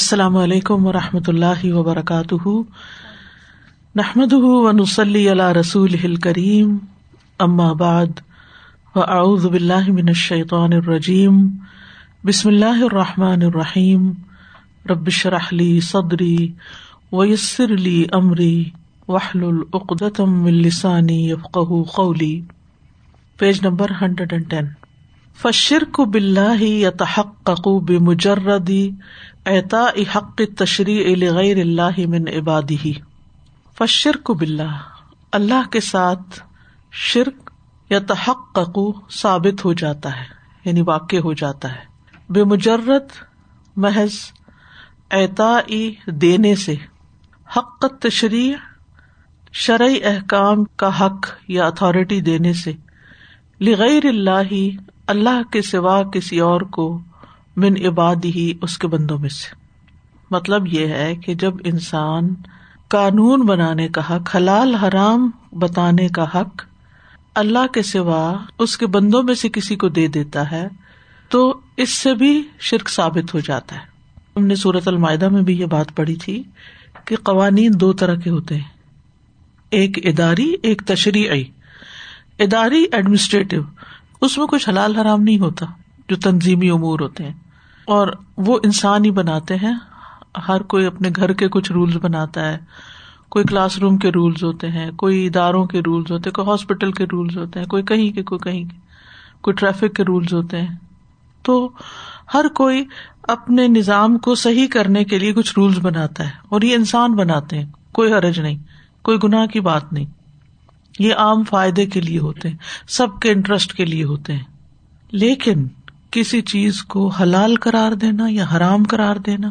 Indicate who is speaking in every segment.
Speaker 1: السلام علیکم و رحمۃ اللہ وبرکاتہ۔ نحمد ونسلی علیہ رسول کریم بعد و اعوذ باللہ من الشیطان الرجیم۔ بسم اللہ الرحمٰن الرحیم۔ ربش رحلی صدری ویسر علی عمری وحل العقدم السانی یفق قولی۔ Page number hundred and ten فشرک بلّہ یتحقق بمجردی اعطا حق تشریح غیر اللہ من عبادی فشرک بلّہ اللہ کے ساتھ شرک یا تحقق ثابت ہو جاتا ہے یعنی واقع ہو جاتا ہے۔ بے مجرد محض اعتا دینے سے حق تشریح شرعی احکام کا حق یا اتارٹی دینے سے لغیر اللہ اللہ کے سوا کسی اور کو من عباد ہی اس کے بندوں میں سے۔ مطلب یہ ہے کہ جب انسان قانون بنانے کا حق، حلال، حرام بتانے کا حق اللہ کے سوا اس کے بندوں میں سے کسی کو دے دیتا ہے، تو اس سے بھی شرک ثابت ہو جاتا ہے۔ ہم نے سورت المائدہ میں بھی یہ بات پڑھی تھی کہ قوانین دو طرح کے ہوتے ہیں۔ ایک اداری، ایک تشریحی اداری ایڈمنسٹریٹو اس میں کچھ حلال حرام نہیں ہوتا جو تنظیمی امور ہوتے ہیں۔ اور وہ انسان ہی بناتے ہیں۔ ہر کوئی اپنے گھر کے کچھ رولس بناتا ہے۔ کوئی کلاس روم کے رولس ہوتے ہیں، کوئی اداروں کے رولس ہوتے ہیں، کوئی ہاسپٹل کے رولس ہوتے ہیں، کوئی کہیں کے، کوئی کہیں کے۔ کوئی ٹریفک کے رولس ہوتے ہیں۔ تو ہر کوئی اپنے نظام کو صحیح کرنے کے لیے کچھ رولس بناتا ہے اور یہ انسان بناتے ہیں۔ کوئی حرج نہیں، کوئی گناہ کی بات نہیں۔ یہ عام فائدے کے لیے ہوتے ہیں، سب کے انٹرسٹ کے لیے ہوتے ہیں۔ لیکن کسی چیز کو حلال کرار دینا یا حرام کرار دینا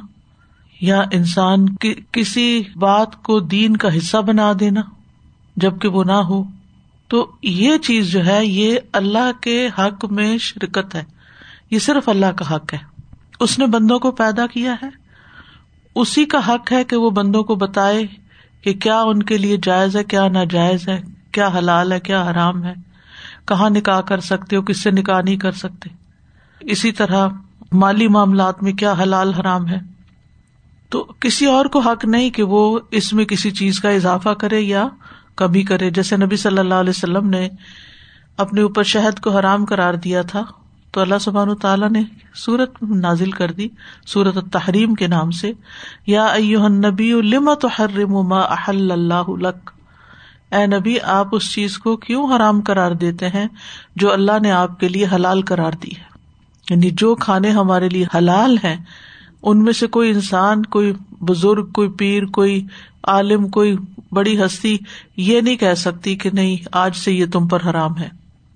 Speaker 1: یا انسان کی کسی بات کو دین کا حصہ بنا دینا جبکہ وہ نہ ہو، تو یہ چیز جو ہے، یہ اللہ کے حق میں شرکت ہے۔ یہ صرف اللہ کا حق ہے۔ اس نے بندوں کو پیدا کیا ہے۔ اسی کا حق ہے کہ وہ بندوں کو بتائے کہ کیا ان کے لیے جائز ہے، کیا ناجائز ہے۔ کیا حلال ہے، کیا حرام ہے؟ کہاں نکاح کر سکتے ہو؟ کس سے نکاح نہیں کر سکتے؟ اسی طرح مالی معاملات میں کیا حلال حرام ہے؟ تو کسی اور کو حق نہیں کہ وہ اس میں کسی چیز کا اضافہ کرے یا کبھی کرے، جیسے نبی صلی اللہ علیہ وسلم نے اپنے اوپر شہد کو حرام کرار دیا تھا، تو اللہ سبحان تعالیٰ نے سورت نازل کر دی، سورت تحریم کے نام سے، یا نبی لمت حرم ما احل اللہ لک؟ اے نبی، آپ اس چیز کو کیوں حرام کرار دیتے ہیں جو اللہ نے آپ کے لیے حلال کرار دی ہے؟ یعنی جو کھانے ہمارے لیے حلال ہیں، ان میں سے کوئی انسان، کوئی بزرگ، کوئی پیر، کوئی عالم، کوئی بڑی ہستی یہ نہیں کہہ سکتی کہ نہیں، آج سے یہ تم پر حرام ہے۔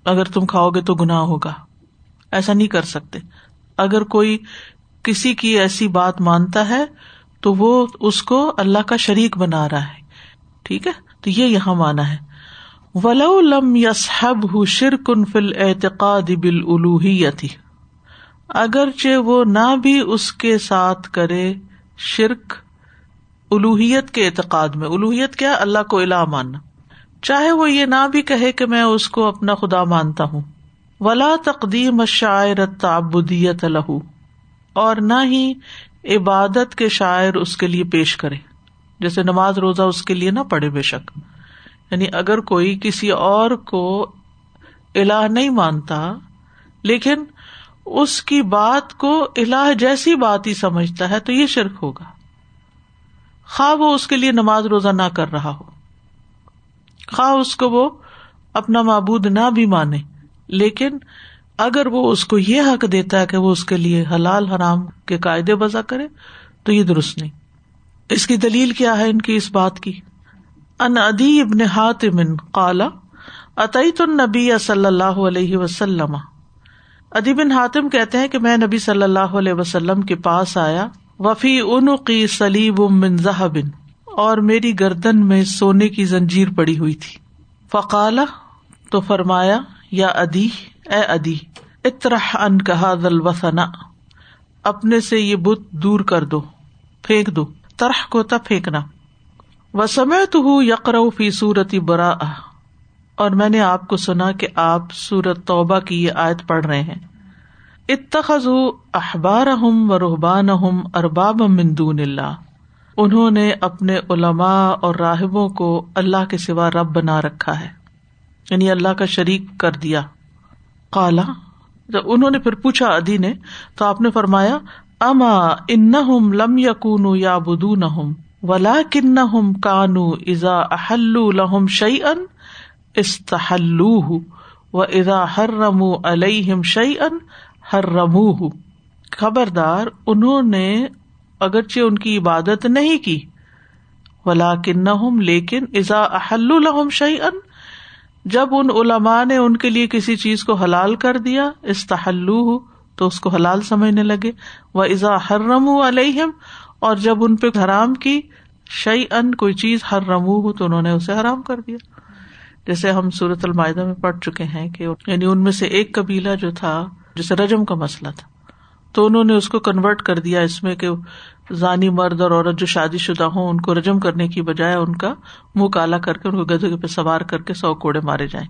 Speaker 1: اگر تم کھاؤ گے تو گناہ ہوگا۔ ایسا نہیں کر سکتے۔ اگر کوئی کسی کی ایسی بات مانتا ہے، تو وہ اس کو اللہ کا شریک بنا رہا ہے۔ ٹھیک ہے؟ تو یہ یہاں مانا ہے۔ ولو لم یسحب شرکن فل اعتقاد بل الوحیتی اگرچہ وہ نہ بھی اس کے ساتھ کرے شرک الوحیت کے اعتقاد میں۔ الوحیت کیا؟ اللہ کو الا ماننا۔ چاہے وہ یہ نہ بھی کہے کہ میں اس کو اپنا خدا مانتا ہوں۔ ولا تقدیم شاعر تعبدیت لہو اور نہ ہی عبادت کے شاعر اس کے لیے پیش کرے۔ جیسے نماز روزہ اس کے لیے نہ پڑھے بے شک۔ یعنی اگر کوئی کسی اور کو الہ نہیں مانتا، لیکن اس کی بات کو الہ جیسی بات ہی سمجھتا ہے تو یہ شرک ہوگا۔ خواہ وہ اس کے لیے نماز روزہ نہ کر رہا ہو۔ خواہ اس کو وہ اپنا معبود نہ بھی مانے۔ لیکن اگر وہ اس کو یہ حق دیتا ہے کہ وہ اس کے لیے حلال حرام کے قاعدے بزا کرے، تو یہ درست نہیں۔ اس کی دلیل کیا ہے ان کی اس بات کی؟ ان ادی ابن حاتم کالا عطیت النبی صلی اللہ علیہ وسلم. ادی بن حاتم کہتے ہیں کہ میں نبی صلی اللہ علیہ وسلم کے پاس آیا، وفی ان کی سلیب من بن اور میری گردن میں سونے کی زنجیر پڑی ہوئی تھی۔ فقالا تو فرمایا، یا ادی اے ادی اطرح ان کہا دل اپنے سے یہ بت دور کر دو، پھینک دو۔ طرح کو تب پھینکنا۔ وہ سمے تو ہوں یقر فی صورت برا اور میں نے آپ کو سنا کہ آپ سورت توبہ کی یہ آیت پڑھ رہے ہیں۔ اتخذ اخبار ہم و رحبان ہم ارباب مندون اللہ۔ انہوں نے اپنے علماء اور راہبوں کو اللہ کے سوا رب بنا رکھا ہے۔ یعنی اللہ کا شریک کر دیا۔ کالا جب انہوں نے پھر پوچھا ادی نے، تو آپ نے فرمایا اما ان لم یقون یا بدو نہ ولا کن کانو ازا احل لہم شعی ان استحلو و ازا ہر رمو الم شعی ان ہر رمو خبردار، انہوں نے اگرچہ ان کی عبادت نہیں کی ولا کن لیکن ازا احل الحم شعی ان جب ان علماء نے ان کے لیے کسی چیز کو حلال کر دیا استحلو تو اس کو حلال سمجھنے لگے۔ وہ ازا حرم علیہم اور جب ان پہ حرام کی شعی ان کوئی چیز ہر رمو ہو تو انہوں نے اسے حرام کر دیا۔ جیسے ہم سورت المائدہ میں پڑھ چکے ہیں کہ یعنی ان میں سے ایک قبیلہ جو تھا جیسے رجم کا مسئلہ تھا، تو انہوں نے اس کو کنورٹ کر دیا۔ اس میں کہ ذانی مرد اور عورت جو شادی شدہ ہوں، ان کو رجم کرنے کی بجائے ان کا منہ کالا کر کے، ان کو گدے پہ سوار کر کے سو کوڑے مارے جائیں۔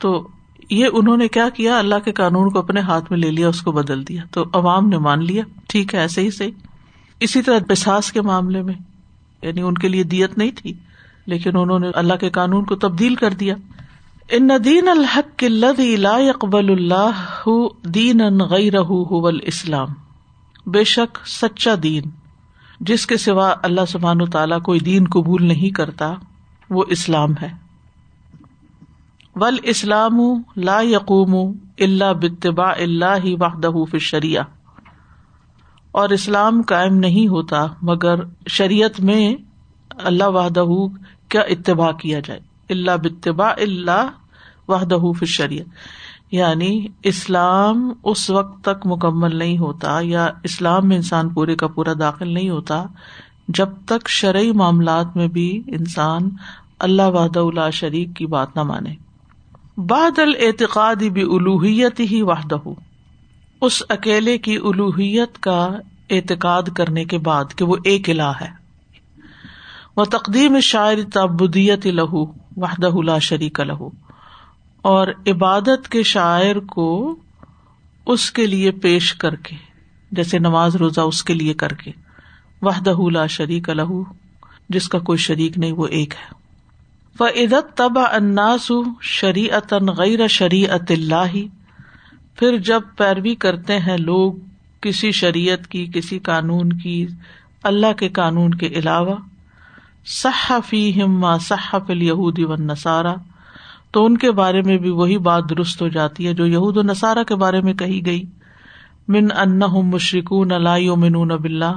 Speaker 1: تو یہ انہوں نے کیا کیا؟ اللہ کے قانون کو اپنے ہاتھ میں لے لیا، اس کو بدل دیا۔ تو عوام نے مان لیا، ٹھیک ہے، ایسے ہی صحیح۔ اسی طرح پساس کے معاملے میں یعنی ان کے لیے دیت نہیں تھی، لیکن انہوں نے اللہ کے قانون کو تبدیل کر دیا۔ ان دین الحق لا اقبال اللہ دین غیر اسلام بے شک سچا دین، جس کے سوا اللہ سبحان تعالیٰ کوئی دین قبول نہیں کرتا، وہ اسلام ہے۔ ول اسلام لا یقوم اللہ بتبا اللہ ہی واہدہ فشریا اور اسلام قائم نہیں ہوتا مگر شریعت میں اللہ وحدہ کیا اتباع کیا جائے۔ اللہ بتبا اللہ وحدہ فشریت یعنی اسلام اس وقت تک مکمل نہیں ہوتا یا اسلام میں انسان پورے کا پورا داخل نہیں ہوتا جب تک شرعی معاملات میں بھی انسان اللہ وحدہ اللہ شریک کی بات نہ مانے۔ باد العتقاد بھی الوحیت ہی وحدہ اس اکیلے کی الوحیت کا اعتقاد کرنے کے بعد کہ وہ ایک الہ ہے۔ وہ تقدیم شاعر تبدیت لہو وحدہ اللہ شریک لہو اور عبادت کے شاعر کو اس کے لیے پیش کر کے، جیسے نماز روزہ اس کے لیے کر کے۔ وحدہ اللہ شریک لہو جس کا کوئی شریک نہیں، وہ ایک ہے۔ عدت تبا اناس شریعت غیر شریعت اللہ پھر جب پیروی کرتے ہیں لوگ کسی شریعت کی، کسی قانون کی، اللہ کے قانون کے علاوہ صحفی ہما صحف الہودی و نسارا تو ان کے بارے میں بھی وہی بات درست ہو جاتی ہے جو یہود و نصارہ کے بارے میں کہی گئی۔ من ان مشرقون اللہ منون اب اللہ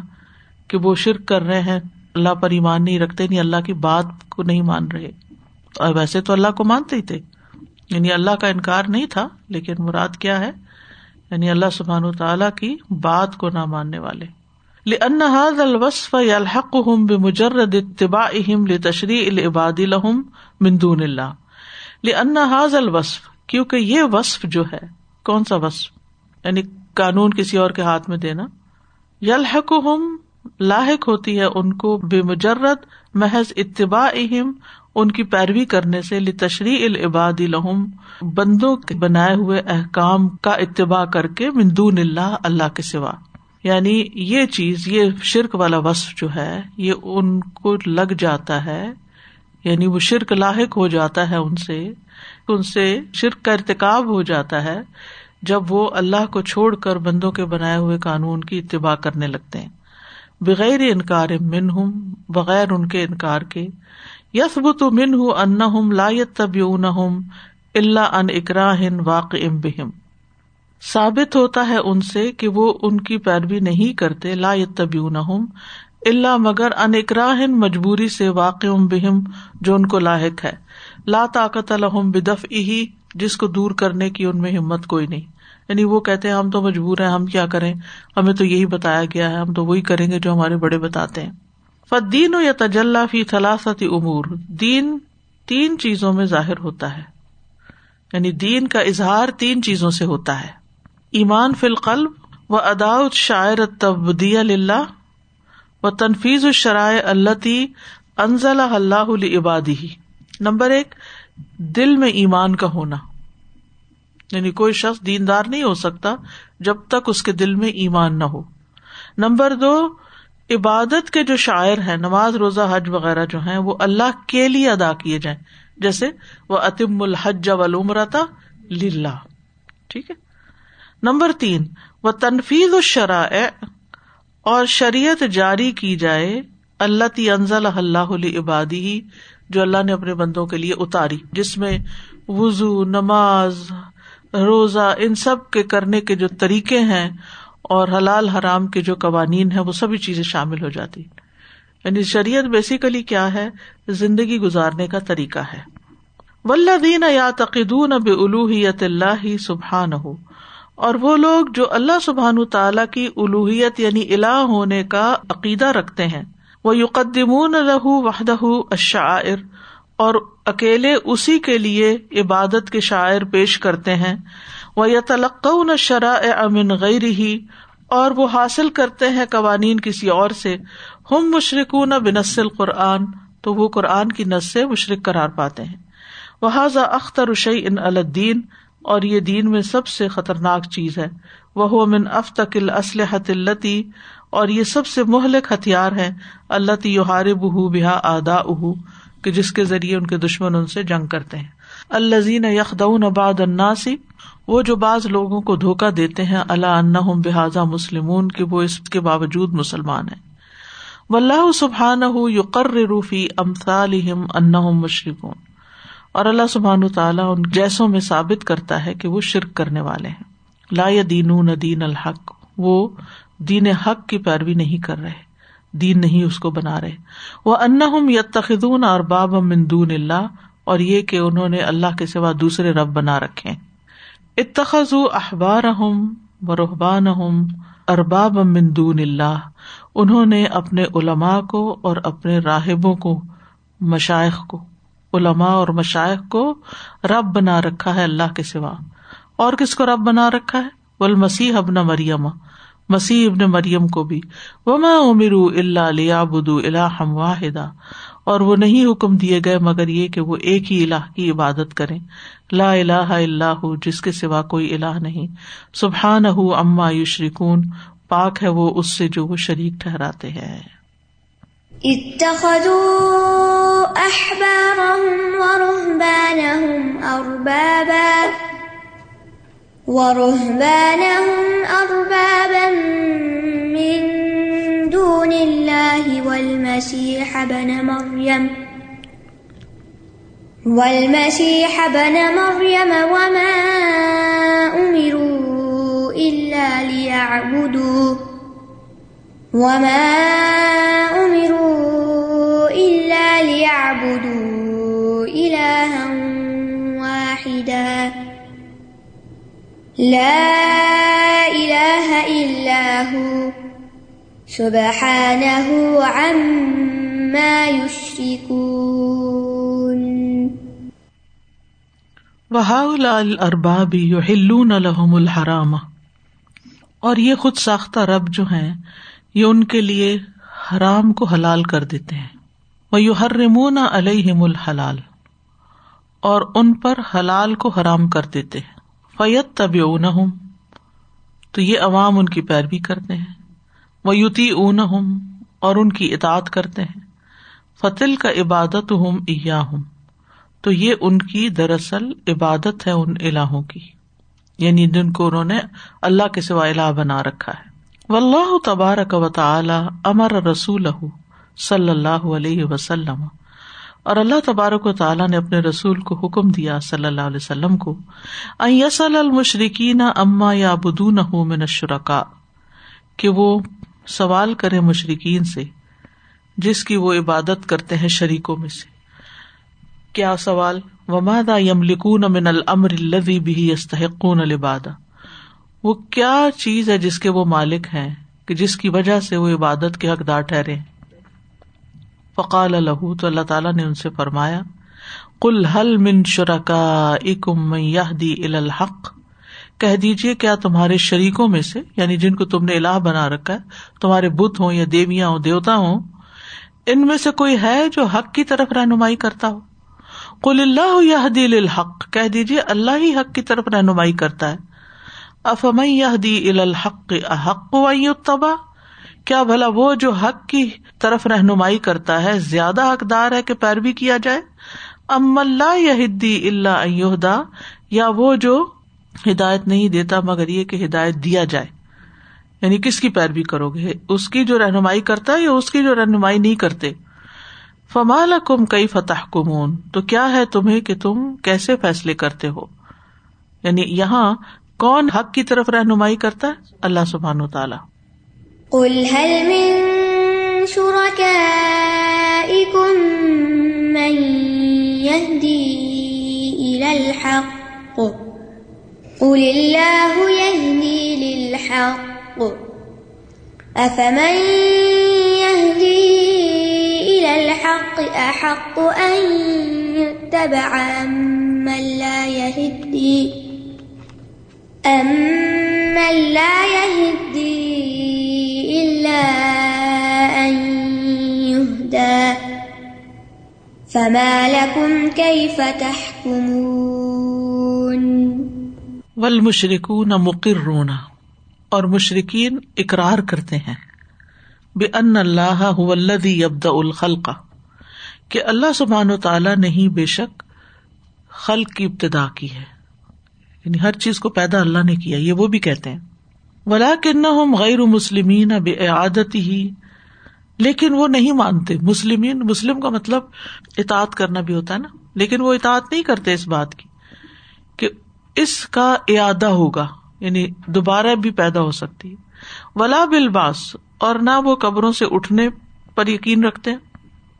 Speaker 1: کہ وہ شرک کر رہے ہیں، اللہ پر ایمان نہیں رکھتے نہیں اللہ کی بات کو نہیں مان رہے۔ اور ویسے تو اللہ کو مانتے ہی تھے۔ یعنی اللہ کا انکار نہیں تھا، لیکن مراد کیا ہے؟ یعنی اللہ سبحان تعالیٰ کی بات کو نہ ماننے والے۔ الوصف الوصف الحق ہم بے مجرد اتباع اہم تشریح العباد الحم مندون اللہ لنحاظ الوصف، کیونکہ یہ وصف جو ہے، کون سا وصف؟ یعنی قانون کسی اور کے ہاتھ میں دینا۔ یلحق ہم لاحق ہوتی ہے ان کو بے مجرد محض اتباع اہم ان کی پیروی کرنے سے تشریح العباد الحم بندوں کے بنائے ہوئے احکام کا اتباع کر کے مندون اللہ اللہ کے سوا۔ یعنی یہ چیز، یہ شرک والا وصف جو ہے، یہ ان کو لگ جاتا ہے۔ یعنی وہ شرک لاحق ہو جاتا ہے ان سے ان سے شرک کا ارتکاب ہو جاتا ہے جب وہ اللہ کو چھوڑ کر بندوں کے بنائے ہوئے قانون کی اتباع کرنے لگتے ہیں۔ بغیر انکار من ہوں بغیر ان کے انکار کے۔ یس بت من ہُ ان لا تب اللہ ان اکراہ واقع ام بہم۔ ثابت ہوتا ہے ان سے کہ وہ ان کی پیروی نہیں کرتے، لا تب اللہ مگر ان اکراہ مجبوری سے واقع ام بہم، جو ان کو لاحق ہے۔ لا طاقت الحم بدف ہی جس کو دور کرنے کی ان میں ہمت کوئی نہیں۔ یعنی وہ کہتے ہیں، ہم تو مجبور ہیں، ہم کیا کریں؟ ہمیں تو یہی بتایا گیا ہے، ہم تو وہی کریں گے جو ہمارے بڑے بتاتے ہیں۔ فدین و یا تجلّہ فی تھلاثتی امور۔ دین تین چیزوں میں ظاہر ہوتا ہے۔ یعنی دین کا اظہار تین چیزوں سے ہوتا ہے۔ ایمان فی القلب و اداؤ شاعر تبدی اللہ و تنفیز الشرائے اللہ انزل اللہ عبادی نمبر ایک، دل میں ایمان کا ہونا۔ یعنی کوئی شخص دیندار نہیں ہو سکتا جب تک اس کے دل میں ایمان نہ ہو۔ نمبر دو عبادت کے جو شاعر ہیں، نماز، روزہ، حج وغیرہ جو ہیں، وہ اللہ کے لیے ادا کیے جائیں۔ جیسے، وہ اتم الحج ولومرتا للہ ٹھیک ہے؟ نمبر تین، وہ تنفیز الشرائع اور شریعت جاری کی جائے اللہ تی انزل اللہ عبادی ہی جو اللہ نے اپنے بندوں کے لیے اتاری، جس میں وزو نماز، روزہ، ان سب کے کرنے کے جو طریقے ہیں اور حلال حرام کے جو قوانین ہیں وہ سبھی چیزیں شامل ہو جاتی۔ یعنی شریعت بیسیکلی کیا ہے؟ زندگی گزارنے کا طریقہ ہے۔ ولدین یا تقدون اب الوحیت اللہ سبحان ہو اور وہ لوگ جو اللہ سبحان تعالی کی الوحیت یعنی الہ ہونے کا عقیدہ رکھتے ہیں۔ وہ یقدمون لہو وحدہ الشعائر، اور اکیلے اسی کے لیے عبادت کے شاعر پیش کرتے ہیں۔ وہ یا تلق شرح امن غیر ہی اور وہ حاصل کرتے ہیں قوانین کسی اور سے۔ ہم مشرق نہ بنسل قرآن تو وہ قرآن کی نس سے مشرق قرار پاتے ہیں۔ وہ اختر شعی ان الدین اور یہ دین میں سب سے خطرناک چیز ہے۔ وہ من افتقل اسلحت التی اور یہ سب سے مہلک ہتھیار ہے۔ اللہ تیوہار بہ بحا آدا اہ کہ جس کے ذریعے ان کے دشمن ان سے جنگ کرتے ہیں۔ الزین یخدون اباد اناسی وہ جو بعض لوگوں کو دھوکا دیتے ہیں اللہ ان بحاظ مسلم کہ وہ اس کے باوجود مسلمان ہیں۔ و اللہ سبحان روفی امثالہم انہم مشرقون اور اللہ سبحان تعالیٰ ان جیسوں میں ثابت کرتا ہے کہ وہ شرک کرنے والے ہیں۔ لا دین دین الحق، وہ دین حق کی پیروی نہیں کر رہے۔ دین نہیں اس کو بنا رہے۔ وہ ان یتخدون اور باب مندون اللہ اور یہ کہ انہوں نے اللہ کے سوا دوسرے رب بنا رکھے۔ اتخذ احبار و رحبان ارباب مندون اللہ۔ انہوں نے اپنے علماء کو اور اپنے راہبوں کو مشائق کو، علماء اور مشائق کو رب بنا رکھا ہے اللہ کے سوا۔ اور کس کو رب بنا رکھا ہے؟ بول مسیح ابن مریم۔ مسیح ابن مریم کو بھی۔ وہ میں امیر اللہ علیہ بدو اللہ واحدہ اور وہ نہیں حکم دیے گئے مگر یہ کہ وہ ایک ہی اللہ کی عبادت کرے لا الہ اللہ جس کے سوا کوئی اللہ نہیں۔ سبحان اما یشرکون پاک ہے وہ اس سے جو وہ شریک ٹھہراتے ہیں۔
Speaker 2: اتخذوا احبارهم ورهبانهم اربابا ورهبانهم أربابا من دون الله والمسيح بن مريم والمسيح بن مريم وما أمروا إلا ليعبدوا وما أمروا إلا ليعبدوا إلها واحدا لا الہ الا هو. سبحانه عما يشركون.
Speaker 1: وهؤلاء الارباب يحلون لهم الحرام. اور یہ خود ساختہ رب جو ہیں، یہ ان کے لیے حرام کو حلال کر دیتے ہیں. وہ یو ہرمون علیہم الحلال اور ان پر حلال کو حرام کر دیتے ہیں۔ فیت تب اون تو یہ عوام ان کی پیروی کرتے ہیں۔ وہ یوتی اون ہوں اور ان کی اطاط کرتے ہیں۔ فتل کا عبادت ہوں ایا ہوں تو یہ ان کی دراصل عبادت ہے ان الہوں کی۔ یعنی جن کو انہوں نے اللہ کے سوا الہ بنا رکھا ہے۔ و اللہ تبارک و تعالی امر رسول صلی اللہ علیہ وسلم۔ اور اللہ تبارک و تعالیٰ نے اپنے رسول کو حکم دیا صلی اللہ علیہ وسلم کو یسل المشرقین اما یا بدون من شرکا کہ وہ سوال کرے مشرقین سے، جس کی وہ عبادت کرتے ہیں شریکوں میں سے۔ کیا سوال؟ ومادا یم لکون من المر الذي به يستحقون العبادہ وہ کیا چیز ہے جس کے وہ مالک ہیں کہ جس کی وجہ سے وہ عبادت کے حقدار ٹھہرے ہیں؟ فقال الح تو اللہ تعالیٰ نے ان سے فرمایا کل حل من شرکا اکم دی الحق؟ کہہ دیجیے کیا تمہارے شریکوں میں سے یعنی جن کو تم نے الہ بنا رکھا ہے، تمہارے بت ہوں یا دیویاں ہوں، دیوتا ہوں، ان میں سے کوئی ہے جو حق کی طرف رہنمائی کرتا ہو؟ قل اللہ یہ دل الحق کہہ دیجیے اللہ ہی حق کی طرف رہنمائی کرتا ہے۔ افم یہ دی الحق احق تبا کیا بھلا وہ جو حق کی طرف رہنمائی کرتا ہے، زیادہ حقدار ہے کہ پیروی کیا جائے؟ ام اللہ یہدی اللہ یا وہ جو ہدایت نہیں دیتا مگر یہ کہ ہدایت دیا جائے۔ یعنی کس کی پیروی کرو گے؟ اس کی جو رہنمائی کرتا ہے یا اس کی جو رہنمائی نہیں کرتے؟ فمال کم کئی فتح کمون تو کیا ہے تمہیں کہ تم کیسے فیصلے کرتے ہو؟ یعنی یہاں کون حق کی طرف رہنمائی کرتا ہے؟ اللہ سبحان و تعالی
Speaker 2: قل هل من شركائكم من يهدي إلى الحق؟ قل الله يهدي للحق. أفمن يهدي إلى الحق أحق أن يتبع أمن لا يهدي؟ أمن لا يهدي إلا أن يهدى فما لكم كيف تحكمون
Speaker 1: والمشركون مقرون اور مشرقین اقرار کرتے ہیں بے ان اللہ الذي يبدا الخلق کہ اللہ سبحان و تعالیٰ نے ہی بے شک خلق کی ابتدا کی ہے۔ یعنی ہر چیز کو پیدا اللہ نے کیا، یہ وہ بھی کہتے ہیں۔ ولا کن غیر مسلمین بے عادت ہی لیکن وہ نہیں مانتے۔ مسلمین، مسلم کا مطلب اطاعت کرنا بھی ہوتا ہے نا۔ لیکن وہ اطاعت نہیں کرتے اس بات کی کہ اس کا اعادہ ہوگا یعنی دوبارہ بھی پیدا ہو سکتی۔ ولا بالباس، اور نہ وہ قبروں سے اٹھنے پر یقین رکھتے۔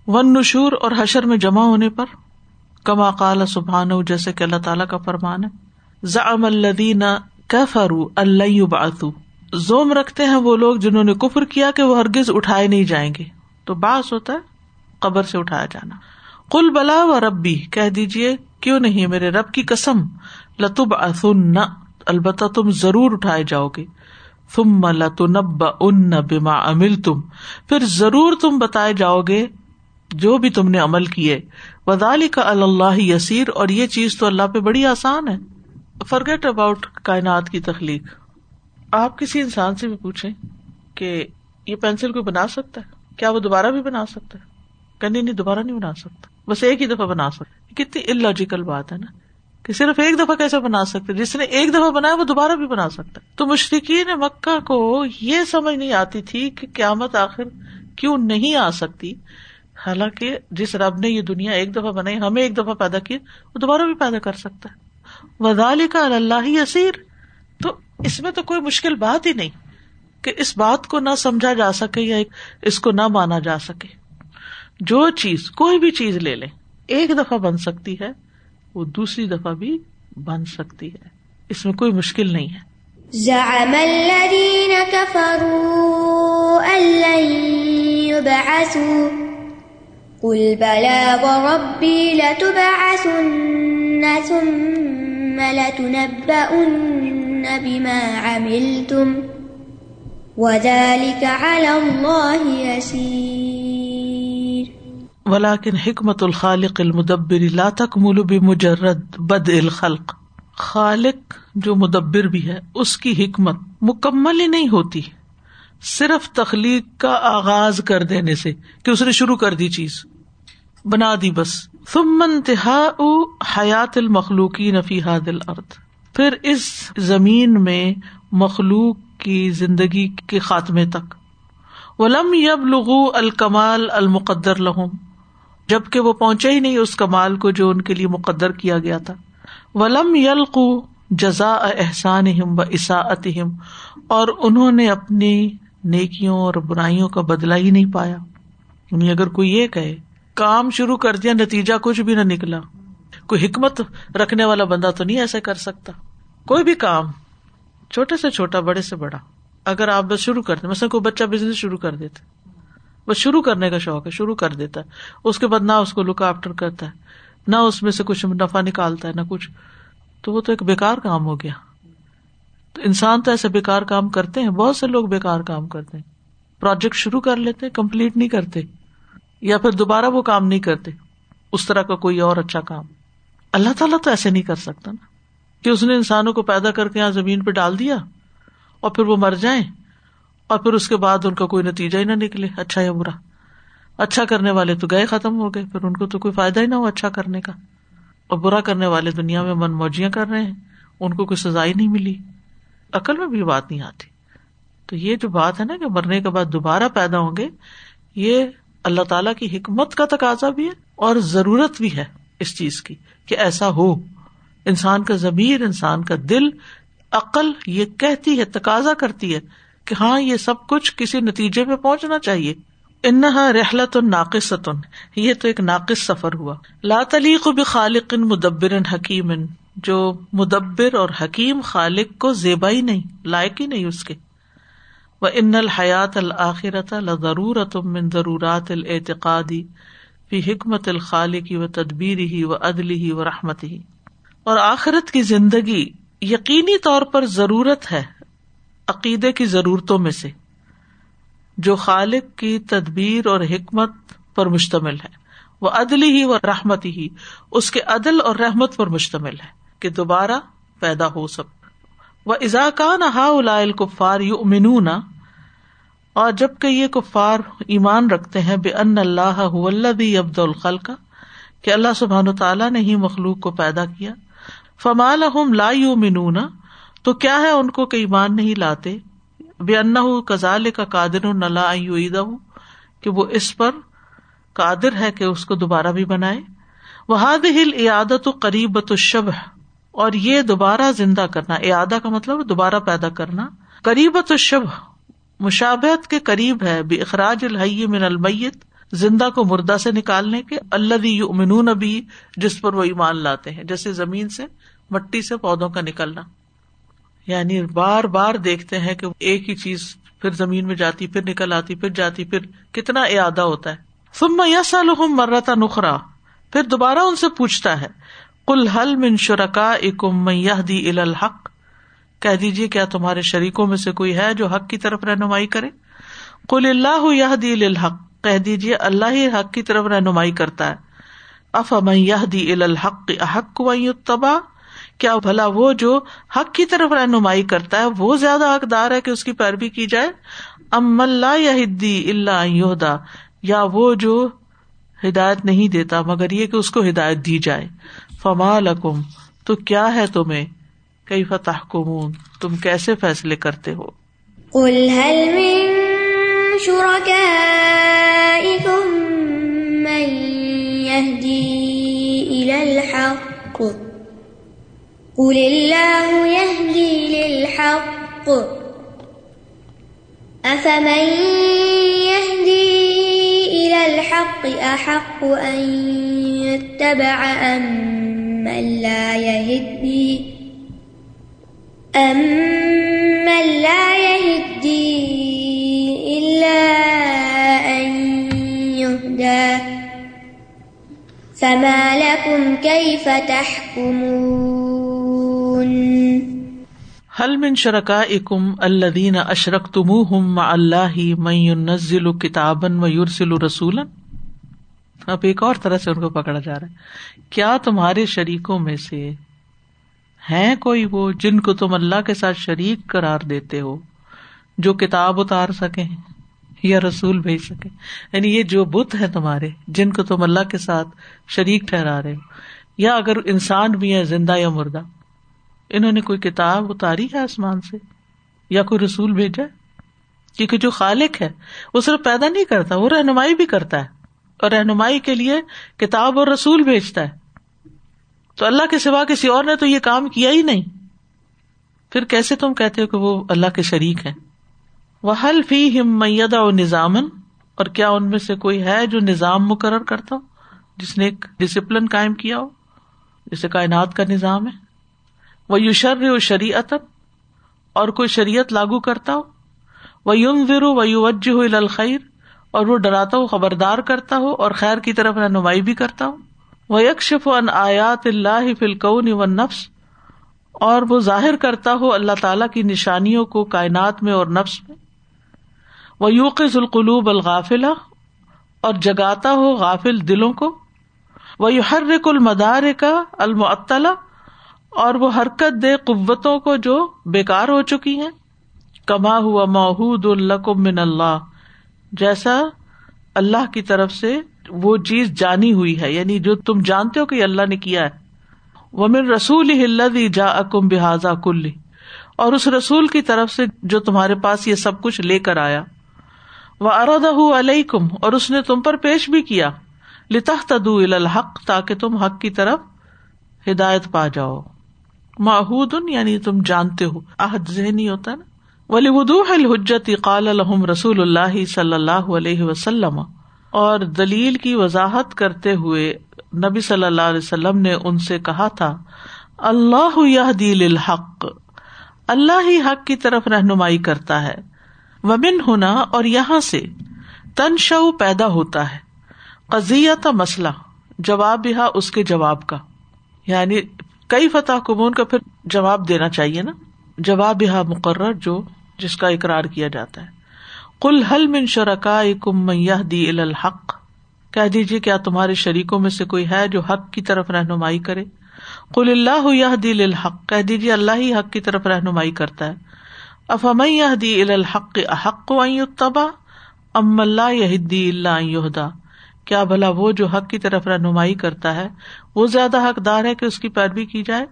Speaker 1: ون نشور اور حشر میں جمع ہونے پر، کما قال سبحان جیسے کہ اللہ تعالیٰ کا فرمان ہے۔ زام الدین کفرو اللہ باتو زوم رکھتے ہیں وہ لوگ جنہوں نے کفر کیا کہ وہ ہرگز اٹھائے نہیں جائیں گے۔ تو باس ہوتا ہے قبر سے اٹھایا جانا۔ کل بلا و ربی، کہہ دیجیے کیوں نہیں میرے رب کی قسم؟ لتب اثن البتہ تم ضرور اٹھائے جاؤ گے۔ تم لتنب ان بما امل تم پھر ضرور تم بتائے جاؤ گے جو بھی تم نے عمل کیے۔ ودالی کا اللہ یسیر، اور یہ چیز تو اللہ پہ بڑی آسان ہے۔ فرگیٹ اباؤٹ کائنات کی تخلیق. آپ کسی انسان سے بھی پوچھیں کہ یہ پینسل کو بنا سکتا ہے؟ کیا وہ دوبارہ بھی بنا سکتا ہے؟ کنی نہیں، دوبارہ نہیں بنا سکتا۔ بس ایک ہی دفعہ بنا سکتا کتنی ان لوجیکل بات ہے نا کہ صرف ایک دفعہ کیسے بنا سکتے جس نے ایک دفعہ بنایا وہ دوبارہ بھی بنا سکتا ہے۔ تو مشرقین مکہ کو یہ سمجھ نہیں آتی تھی کہ قیامت آخر کیوں نہیں آ سکتی؟ حالانکہ جس رب نے یہ دنیا ایک دفعہ بنائی، ہمیں ایک دفعہ پیدا کی وہ دوبارہ بھی پیدا کر سکتا ہے۔ وزال کا اللہ یسیر۔ تو اس میں تو کوئی مشکل بات ہی نہیں کہ اس بات کو نہ سمجھا جا سکے یا اس کو نہ مانا جا سکے۔ جو چیز کوئی بھی چیز لے لیں، ایک دفعہ بن سکتی ہے، وہ دوسری دفعہ بھی بن سکتی ہے۔ اس میں کوئی مشکل نہیں ہے۔
Speaker 2: زعم الذين كفروا أن لن يبعثوا قل بلى وربي لتبعثن ثم لتنبؤن بما عملتم وذلك على الله يسير.
Speaker 1: ولاکن حکمت الخالق المدبر لا تکمل بمجرد بد الخلق. خالق جو مدبر بھی ہے، اس کی حکمت مکمل ہی نہیں ہوتی۔ صرف تخلیق کا آغاز کر دینے سے کہ اس نے شروع کر دی چیز۔ بنا دی بس۔ ثم انتہا حیات المخلوقی نفی حاد الارض۔ پھر اس زمین میں مخلوق کی زندگی کے خاتمے تک۔ ولم یب لغو الکمال المقدر لہم جبکہ وہ پہنچے ہی نہیں اس کمال کو جو ان کے لیے مقدر کیا گیا تھا۔ ولم یلقو جزا احسان و اساط اور انہوں نے اپنی نیکیوں اور برائیوں کا بدلا ہی نہیں پایا۔ یعنی اگر کوئی یہ کہے کام شروع کر دیا، نتیجہ کچھ بھی نہ نکلا۔ کوئی حکمت رکھنے والا بندہ تو نہیں ایسا کر سکتا۔ کوئی بھی کام چھوٹے سے چھوٹا، بڑے سے بڑا۔ اگر آپ بس شروع کرتے مثلاً کوئی بچہ بزنس شروع کر دیتے بس شروع کرنے کا شوق ہے، شروع کر دیتا ہے۔ اس کے بعد نہ اس کو لک آفٹر کرتا ہے، نہ اس میں سے کچھ نفا نکالتا ہے، نہ کچھ۔ تو وہ تو ایک بےکار کام ہو گیا۔ تو انسان تو ایسے بےکار کام کرتے ہیں، بہت سے لوگ بےکار کام کرتے ہیں۔ پروجیکٹ شروع کر لیتے کمپلیٹ نہیں کرتے۔ یا پھر دوبارہ وہ کام نہیں کرتے اس طرح کا کوئی اور اچھا کام اللہ تعالیٰ تو ایسے نہیں کر سکتا نا کہ اس نے انسانوں کو پیدا کر کے یہاں زمین پہ ڈال دیا اور پھر وہ مر جائیں اور پھر اس کے بعد ان کا کوئی نتیجہ ہی نہ نکلے اچھا یا برا۔ اچھا کرنے والے تو گئے ختم ہو گئے، پھر ان کو تو کوئی فائدہ ہی نہ ہو اچھا کرنے کا۔ اور برا کرنے والے دنیا میں من موجیاں کر رہے ہیں، ان کو کوئی سزا ہی نہیں ملی۔ عقل میں بھی بات نہیں آتی۔ تو یہ جو بات ہے نا کہ مرنے کے بعد دوبارہ پیدا ہوں گے، یہ اللہ تعالی کی حکمت کا تقاضا بھی ہے اور ضرورت بھی ہے اس چیز کی کہ ایسا ہو۔ انسان کا ضمیر، انسان کا دل عقل یہ کہتی ہے، تقاضا کرتی ہے کہ ہاں یہ سب کچھ کسی نتیجے پہ پہنچنا چاہیے۔ انہا رحلت ناقصن یہ تو ایک ناقص سفر ہوا۔ لا تلیق بخالق مدبر حکیم، جو مدبر اور حکیم خالق کو زیبا ہی نہیں، لائق ہی نہیں اس کے۔ وہ ان الحیات الآخرت ضرورت من ضرورات العتقادی فی حکمت الخالقی و تدبیر ہی و عدل ہی و رحمت ہی اور آخرت کی زندگی یقینی طور پر ضرورت ہے عقیدے کی ضرورتوں میں سے، جو خالق کی تدبیر اور حکمت پر مشتمل ہے۔ وہ عدل ہی و رحمت ہی اس کے عدل اور رحمت پر مشتمل ہے کہ دوبارہ پیدا ہو سب وہ ازاکان ہا الکفار یو امنون اور جبکہ یہ کفار ایمان رکھتے ہیں بے ان اللہ ابد الخل کا کہ اللہ سبحان تعالیٰ نے ہی مخلوق کو پیدا کیا فمال لا یو منون تو کیا ہے ان کو کہ ایمان نہیں لاتے بے ان کزال کا قادر نلا کہ وہ اس پر قادر ہے کہ اس کو دوبارہ بھی بنائے وہ ہل عیادت و قریب تو شب اور یہ دوبارہ زندہ کرنا اعادہ کا مطلب دوبارہ پیدا کرنا قریب تو شب مشابت کے قریب ہے بے اخراج الحی من المیت، زندہ کو مردہ سے نکالنے کے اللہ امنون ابھی جس پر وہ ایمان لاتے ہیں، جیسے زمین سے مٹی سے پودوں کا نکلنا۔ یعنی بار بار دیکھتے ہیں کہ ایک ہی چیز پھر زمین میں جاتی، پھر نکل آتی، پھر جاتی، پھر کتنا ارادہ ہوتا ہے۔ سم یسالحم مرتا نخرا پھر دوبارہ ان سے پوچھتا ہے کل حل من شرکا اکم دی الحق؟ کہہ دیجیے کیا تمہارے شریکوں میں سے کوئی ہے جو حق کی طرف رہنمائی کرے؟ کل اللہ یہ دی الحق، کہہ دیجیے اللہ ہی حق کی طرف رہنمائی کرتا ہے۔ اف یہ دی الحق حق تباہ کیا بھلا وہ جو حق کی طرف رہنمائی کرتا ہے، وہ زیادہ حقدار ہے کہ اس کی پیروی کی جائے؟ ام اللہ یا اللہ یا وہ جو ہدایت نہیں دیتا مگر یہ کہ اس کو ہدایت دی جائے۔ فما لکم، تو کیا ہے تمہیں؟ کئی فتح کمون تم کیسے فیصلے کرتے ہو؟
Speaker 2: قل هل من شركائكم من يهدي إلى الحق؟ قل الله يهدي للحق. أفمن يهدي الحق أحق أن يتبع أم من لا يهدي أم من لا يهدي إلا أن يهدى فما لكم كيف تحكمون
Speaker 1: حل من شرکا اکم الدین اشرک تم ہم اللہ نزل کتابن و یورسل رسول اب ایک اور طرح سے ان کو پکڑا جا رہا ہے۔ کیا تمہارے شریکوں میں سے ہے کوئی وہ جن کو تم اللہ کے ساتھ شریک قرار دیتے ہو جو کتاب اتار سکے یا رسول بھیج سکے یعنی یہ جو بت ہے تمہارے جن کو تم اللہ کے ساتھ شریک ٹھہرا رہے ہو۔ یا اگر انسان بھی ہے زندہ یا مردہ؟ انہوں نے کوئی کتاب اتاری ہے آسمان سے یا کوئی رسول بھیجا کیونکہ جو خالق ہے، وہ صرف پیدا نہیں کرتا، وہ رہنمائی بھی کرتا ہے اور رہنمائی کے لیے کتاب اور رسول بھیجتا ہے۔ تو اللہ کے سوا کسی اور نے تو یہ کام کیا ہی نہیں۔ پھر کیسے تم کہتے ہو کہ وہ اللہ کے شریک ہے وہ حل فی ہم میدا و نظامن اور کیا ان میں سے کوئی ہے جو نظام مقرر کرتا ہو؟ جس نے ایک ڈسپلن قائم کیا ہو؟ جیسے کائنات کا نظام ہے۔ وہ یوشر و شریعت اور کوئی شریعت لاگو کرتا ہو؟ وہ یوم ورو و یو وجہ الخیر اور وہ ڈراتا ہو، خبردار کرتا ہو اور خیر کی طرف رہنمائی بھی کرتا ہو؟ وہ یکشف ان آیات اللہ فلکون و نفس اور وہ ظاہر کرتا ہو اللہ تعالی کی نشانیوں کو کائنات میں اور نفس میں؟ وہ یوق القلوب الغافلا اور جگاتا ہو غافل دلوں کو؟ وہ ہر رک المدار کا المعطلا اور وہ حرکت دے قوتوں کو جو بیکار ہو چکی ہیں۔ کما ہوا محود القم من اللہ، جیسا اللہ کی طرف سے وہ چیز جانی ہوئی ہے یعنی جو تم جانتے ہو کہ اللہ نے کیا ہے۔ وہ من رسول جا اکم بحاظا کل اور اس رسول کی طرف سے جو تمہارے پاس یہ سب کچھ لے کر آیا۔ وہ اردا علیہ کم اور اس نے تم پر پیش بھی کیا۔ لتا تدو الحق، تاکہ تم حق کی طرف ہدایت پا جاؤ۔ ماحود یعنی تم جانتے ہو، عہد ذہنی ہوتا ہے نا؟ ولی ودوح الحجت قال الحم رسول اللہ صلی اللہ علیہ وسلم۔ اور دلیل کی وضاحت کرتے ہوئے نبی صلی اللہ علیہ وسلم نے ان سے کہا تھا، اللہ یہ دل الحق اللہ ہی حق کی طرف رہنمائی کرتا ہے۔ ومن ہونا اور یہاں سے تن پیدا ہوتا ہے۔ قزیت مسئلہ، جواب یہاں اس کے جواب کا۔ یعنی کئی فتح کمون کا پھر جواب دینا چاہیے نا؟ جواب یہاں مقرر جو جس کا اقرار کیا جاتا ہے۔ کل حل من شرکا کم دی الحق؟ کہہ دیجیے کیا تمہارے شریکوں میں سے کوئی ہے جو حق کی طرف رہنمائی کرے؟ کل اللہ یہ دل الحق کہہ دیجیے اللہ ہی حق کی طرف رہنمائی کرتا ہے۔ افام یہ دی الحق حق تبا ام اللہ یہ دی اللہ کیا بھلا وہ جو حق کی طرف رہنمائی کرتا ہے، وہ زیادہ حقدار ہے کہ اس کی پیروی کی جائے،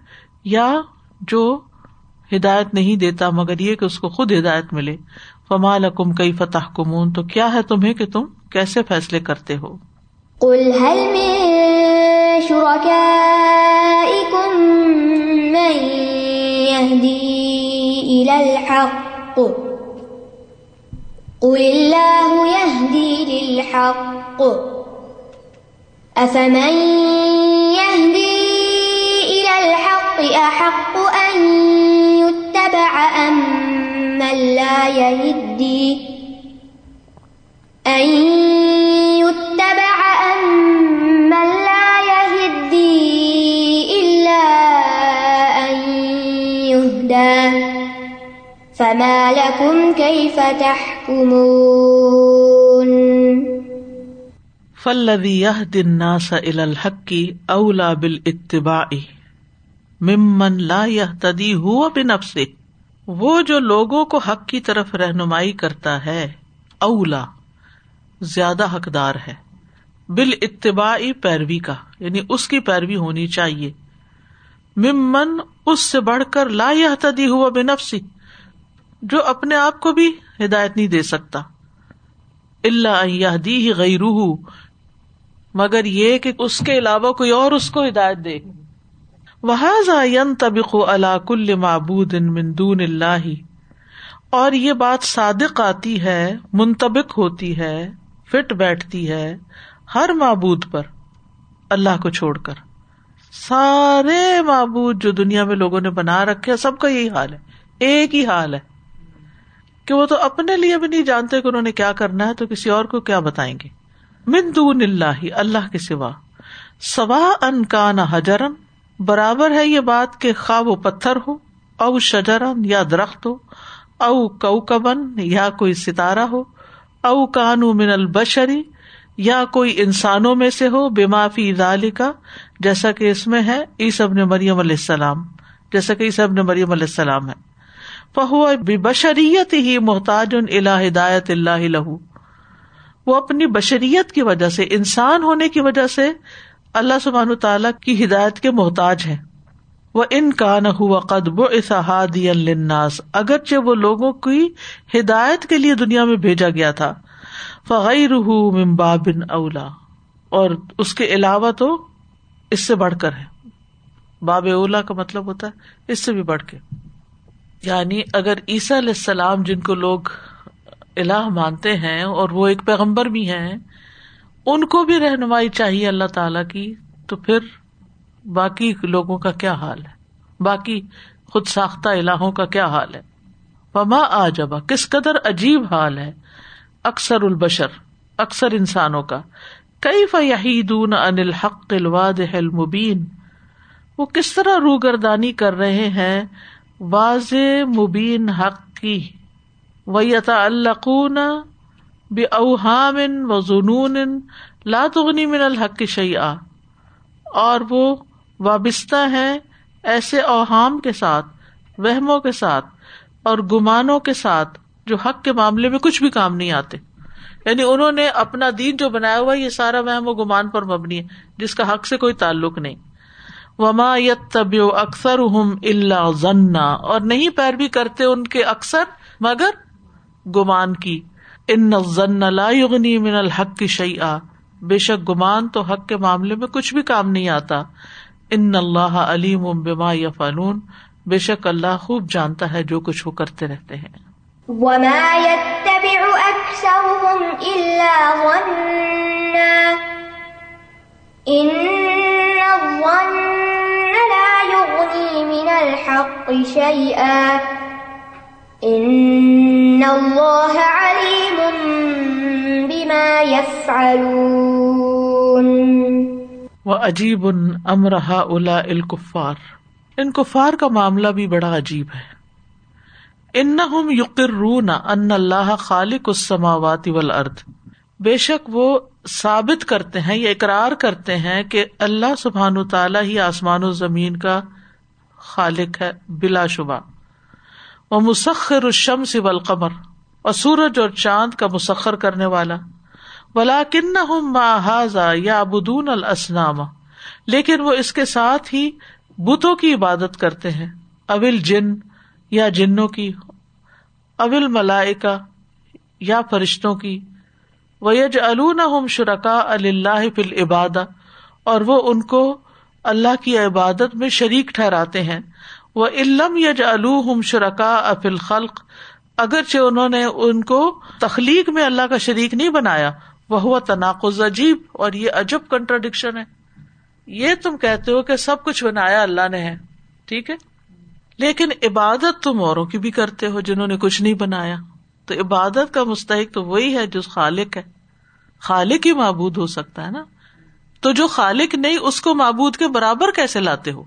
Speaker 1: یا جو ہدایت نہیں دیتا مگر یہ کہ اس کو خود ہدایت ملے۔ فمال کم کئی فتح کمون تو کیا ہے تمہیں کہ تم کیسے فیصلے کرتے ہو؟
Speaker 2: أفمن يهدي إلى الحق أحق أن يتبع أم من لا يهدي أن يتبع أم من لا يهدي إلا أن يهدى فما لكم كيف تحكمون
Speaker 1: فلدی یہ دن ناس الحق اولا بل اتبا ممن لا یہ تدی ہوا بن اب سے وہ جو لوگوں کو حق کی طرف رہنمائی کرتا ہے، اولا، زیادہ حقدار ہے۔ بال اتباعی پیروی کا یعنی اس کی پیروی ہونی چاہیے۔ ممن اس سے بڑھ کر لا یہ تدی ہوا بے نفسی جو اپنے آپ کو بھی ہدایت نہیں دے سکتا۔ اللہ دی ہی گئی روح مگر یہ کہ اس کے علاوہ کوئی اور اس کو ہدایت دے۔ وہ اللہ کل معبود مندون اللہ اور یہ بات صادق آتی ہے منتبک ہوتی ہے، فٹ بیٹھتی ہے ہر معبود پر، اللہ کو چھوڑ کر۔ سارے معبود جو دنیا میں لوگوں نے بنا رکھے سب کا یہی حال ہے۔ ایک ہی حال ہے۔ کہ وہ تو اپنے لیے بھی نہیں جانتے کہ انہوں نے کیا کرنا ہے، تو کسی اور کو کیا بتائیں گے؟ دون اللہ اللہ کے سوا۔ سوا ان کا نہ حجرن، برابر ہے یہ بات کہ خواب و پتھر ہو، او شجرن یا درخت ہو، او کو کبن یا کوئی ستارہ ہو، او کانو من البشری یا کوئی انسانوں میں سے ہو بے معافی ادال کا جیسا کہ اس میں ہے ای سب نے مریم علیہ السلام، جیسا کہ سب نے مریم علیہ السلام ہے۔ فہو بشریت ہی محتاج ان اللہ ہدایت اللہ لہو۔ وہ اپنی بشریت کی وجہ سے، انسان ہونے کی وجہ سے اللہ سبحان تعالیٰ کی ہدایت کے محتاج ہے وہ ان کا نہ ہوا قدب الناس اگرچہ وہ لوگوں کی ہدایت کے لیے دنیا میں بھیجا گیا تھا۔ فغیر بن اولا اور اس کے علاوہ تو اس سے بڑھ کر ہے۔ باب اولا کا مطلب ہوتا ہے، اس سے بھی بڑھ کے۔ یعنی اگر عیسیٰ علیہ السلام، جن کو لوگ اللہ مانتے ہیں اور وہ ایک پیغمبر بھی ہیں، ان کو بھی رہنمائی چاہیے اللہ تعالی کی، تو پھر باقی لوگوں کا کیا حال ہے؟ باقی خود ساختہ الہوں کا کیا حال ہے؟ پما آ جبا کس قدر عجیب حال ہے؟ اکثر البشر، اکثر انسانوں کا۔ کئی فہدون ان الحق الواد المبین؟ وہ کس طرح روگردانی کر رہے ہیں واضح مبین حق کی؟ ویتا القون بے اوہام و ظنون لاتغنی من الحق شعی اور وہ وابستہ ہے ایسے اوہام کے ساتھ، وہموں کے ساتھ اور گمانوں کے ساتھ جو حق کے معاملے میں کچھ بھی کام نہیں آتے۔ یعنی انہوں نے اپنا دین جو بنایا ہوا یہ سارا وہم و گمان پر مبنی ہے، جس کا حق سے کوئی تعلق نہیں۔ وما یت طب اکثر ہم اللہ ضنا اور نہیں پیروی کرتے ان کے اکثر، مگر گمان کی۔ ان ضن لا یغنی من الحق کی شعی بے شک گمان تو حق کے معاملے میں کچھ بھی کام نہیں آتا۔ ان اللہ علیم بما یا فنون بے شک اللہ خوب جانتا ہے جو کچھ وہ کرتے رہتے ہیں۔
Speaker 2: وما يتبع أكثرهم إلا ظنا۔ إن الظن لا يغني من الحق شيئا۔ إن الله عليم بما يفعلون
Speaker 1: وہ عجیب ان امرحا الا الکفار ان کفار کا معاملہ بھی بڑا عجیب ہے۔ ان یقرون ان اللہ خالق السماوات والارض بے شک وہ ثابت کرتے ہیں یا اقرار کرتے ہیں کہ اللہ سبحان تعالیٰ ہی آسمان و زمین کا خالق ہے بلا شبہ۔ وہ مسخر الشمس والقمر، اور سورج اور چاند کا مسخر کرنے والا۔ ولا کن محاذا یا ابدون الاسنام لیکن وہ اس کے ساتھ ہی بتوں کی عبادت کرتے ہیں۔ اول جن، یا جنوں کی۔ اول ملائکا یا فرشتوں کی۔ ویج الم شرکا اللہ فل عبادہ اور وہ ان کو اللہ کی عبادت میں شریک ٹھہراتے ہیں۔ وہ علم یج الم شرکا افل خلق اگرچہ انہوں نے ان کو تخلیق میں اللہ کا شریک نہیں بنایا وہ ہوا تناقض عجیب اور یہ عجب کنٹراڈکشن ہے۔ یہ تم کہتے ہو کہ سب کچھ بنایا اللہ نے ہے، ٹھیک ہے؟ لیکن عبادت تم اوروں کی بھی کرتے ہو جنہوں نے کچھ نہیں بنایا۔ تو عبادت کا مستحق تو وہی ہے جو خالق ہے۔ خالق ہی معبود ہو سکتا ہے نا؟ تو جو خالق نہیں، اس کو معبود کے برابر کیسے لاتے ہو؟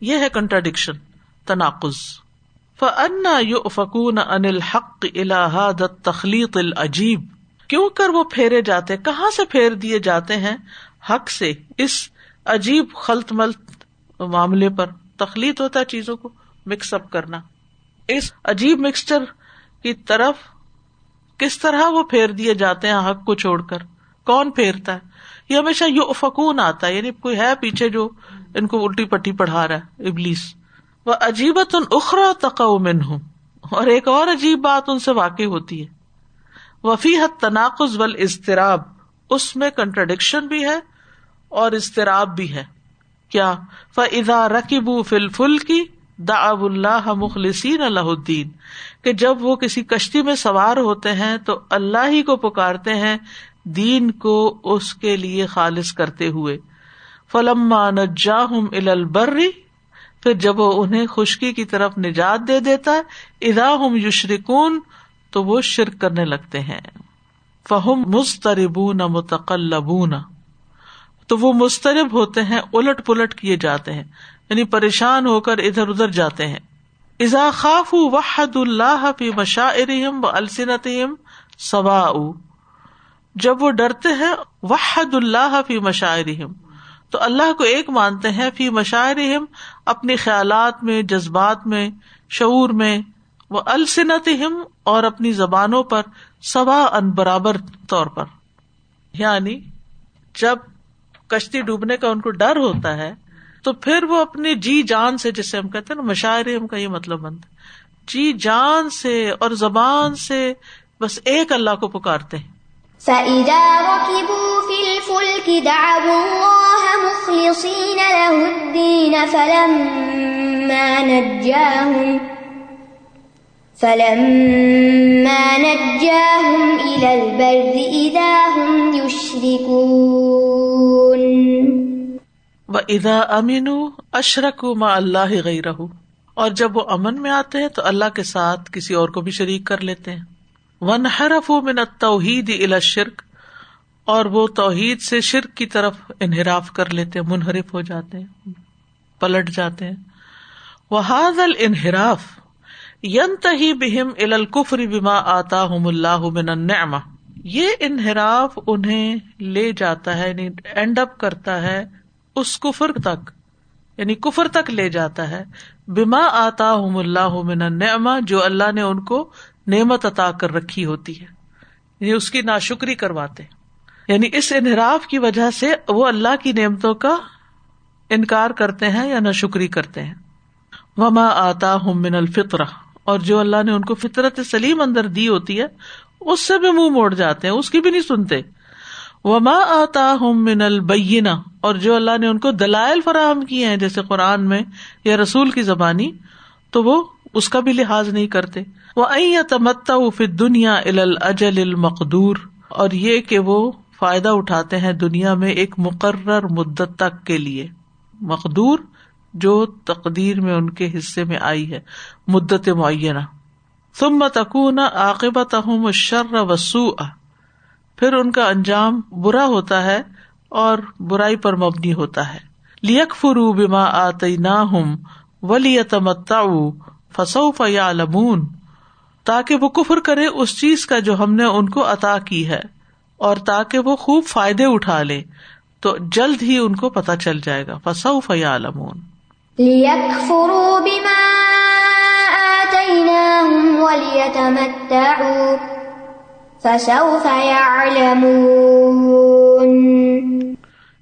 Speaker 1: یہ ہے کنٹراڈکشن تناقز فنا یو فکون ان الحق الحاد تخلیق العجیب کیوں کر وہ پھیرے جاتے؟ کہاں سے پھیر دیے جاتے ہیں؟ حق سے، اس عجیب خلط ملت معاملے پر. تخلیق ہوتا ہے چیزوں کو مکس اپ کرنا. اس عجیب مکسچر کی طرف کس طرح وہ پھیر دیے جاتے ہیں حق کو چھوڑ کر؟ کون پھیرتا ہے؟ یہ ہمیشہ یو فکون آتا ہے یعنی کوئی ہے پیچھے جو ان کو الٹی پٹی پڑھا رہا ہے، ابلیس. وہ عجیبت ان اخرا تقومن ہوں اور ایک اور عجیب بات ان سے واقع ہوتی ہے۔ وفی حد تناقز ول اضطراب اس میں کنٹرڈکشن بھی ہے اور اضطراب بھی ہے۔ کیا؟ فضا رقیبو فل فل کی دا اب اللہ مخلصین اللہ الدین کہ جب وہ کسی کشتی میں سوار ہوتے ہیں تو اللہ ہی کو پکارتے ہیں دین کو اس کے لیے خالص کرتے ہوئے۔ فلما نجاہم البری پھر جب وہ انہیں خشکی کی طرف نجات دے دیتا ہے ادا ہم یشرکون، تو وہ شرک کرنے لگتے ہیں۔ فہم مستربون متقلبون۔ تو وہ مسترب ہوتے ہیں، الٹ پلٹ کیے جاتے ہیں۔ یعنی پریشان ہو کر ادھر ادھر جاتے ہیں۔ ازا خاف وحد اللہ فی مشاعرہم و السنتہم جب وہ ڈرتے ہیں وحد اللہ فی مشاعرہم۔ تو اللہ کو ایک مانتے ہیں، فی مشاعرہم، اپنے خیالات میں، جذبات میں، شعور میں وہ السنت اور اپنی زبانوں پر، سوا ان برابر طور پر۔ یعنی جب کشتی ڈوبنے کا ان کو ڈر ہوتا ہے، تو پھر وہ اپنی جی جان سے، جسے ہم کہتے ہیں نا مشاعرے ہم کا یہ مطلب بند جی جان سے اور زبان سے بس ایک اللہ کو پکارتے ہیں۔
Speaker 2: فَإِذَا رَكِبُوا فِي الْفُلْكِ دَعَوُا اللَّهَ مُخْلِصِينَ لَهُ الدِّينَ فَلَمَّا نَجَّاهُمْ فَلَمَّا نَجَّاهُمْ إِلَى الْبَرِّ إِذَا هُمْ يُشْرِكُونَ.
Speaker 1: و ادا امین اشرک ما اللہ گئی رہ اور جب وہ امن میں آتے ہیں تو اللہ کے ساتھ کسی اور کو بھی شریک کر لیتے ہیں۔ ون حرف من توحید الا شرک اور وہ توحید سے شرک کی طرف انحراف کر لیتے ہیں منحرف ہو جاتے ہیں پلٹ جاتے۔ ہیں وہ حاض الحراف ین تہی بہم الکفری بما آتا ہوں اللہ من النعمہ یہ انحراف انہیں لے جاتا ہے یعنی اینڈ اپ کرتا ہے اس کفر تک یعنی کفر تک لے جاتا ہے۔ بما آتا ہوں اللہ من نعما جو اللہ نے ان کو نعمت عطا کر رکھی ہوتی ہے یعنی اس کی ناشکری کرواتے۔ یعنی اس انحراف کی وجہ سے وہ اللہ کی نعمتوں کا انکار کرتے ہیں یا ناشکری کرتے ہیں۔ وما آتا ہوں من الفطرہ اور جو اللہ نے ان کو فطرت سلیم اندر دی ہوتی ہے، اس سے بھی منہ موڑ جاتے ہیں، اس کی بھی نہیں سنتے۔ وما آتا ہوں من البینہ اور جو اللہ نے ان کو دلائل فراہم کیے ہیں، جیسے قرآن میں یا رسول کی زبانی، تو وہ اس کا بھی لحاظ نہیں کرتے۔ وہ تمتا فت دنیا اجل المقدور۔ اور یہ کہ وہ فائدہ اٹھاتے ہیں دنیا میں ایک مقرر مدت تک کے لیے۔ مقدور جو تقدیر میں ان کے حصے میں آئی ہے۔ مدت معینہ۔ ثم تکون عاقبت شر وسو پھر ان کا انجام برا ہوتا ہے اور برائی پر مبنی ہوتا ہے۔ لیک فرو بیما آتی نہ ہوں ولی تمتا فسو فیا لمون تاکہ وہ کفر کرے اس چیز کا جو ہم نے ان کو عطا کی ہے۔ اور تاکہ وہ خوب فائدے اٹھا لے تو جلد ہی ان کو پتا چل جائے گا۔ فسو فیا لمون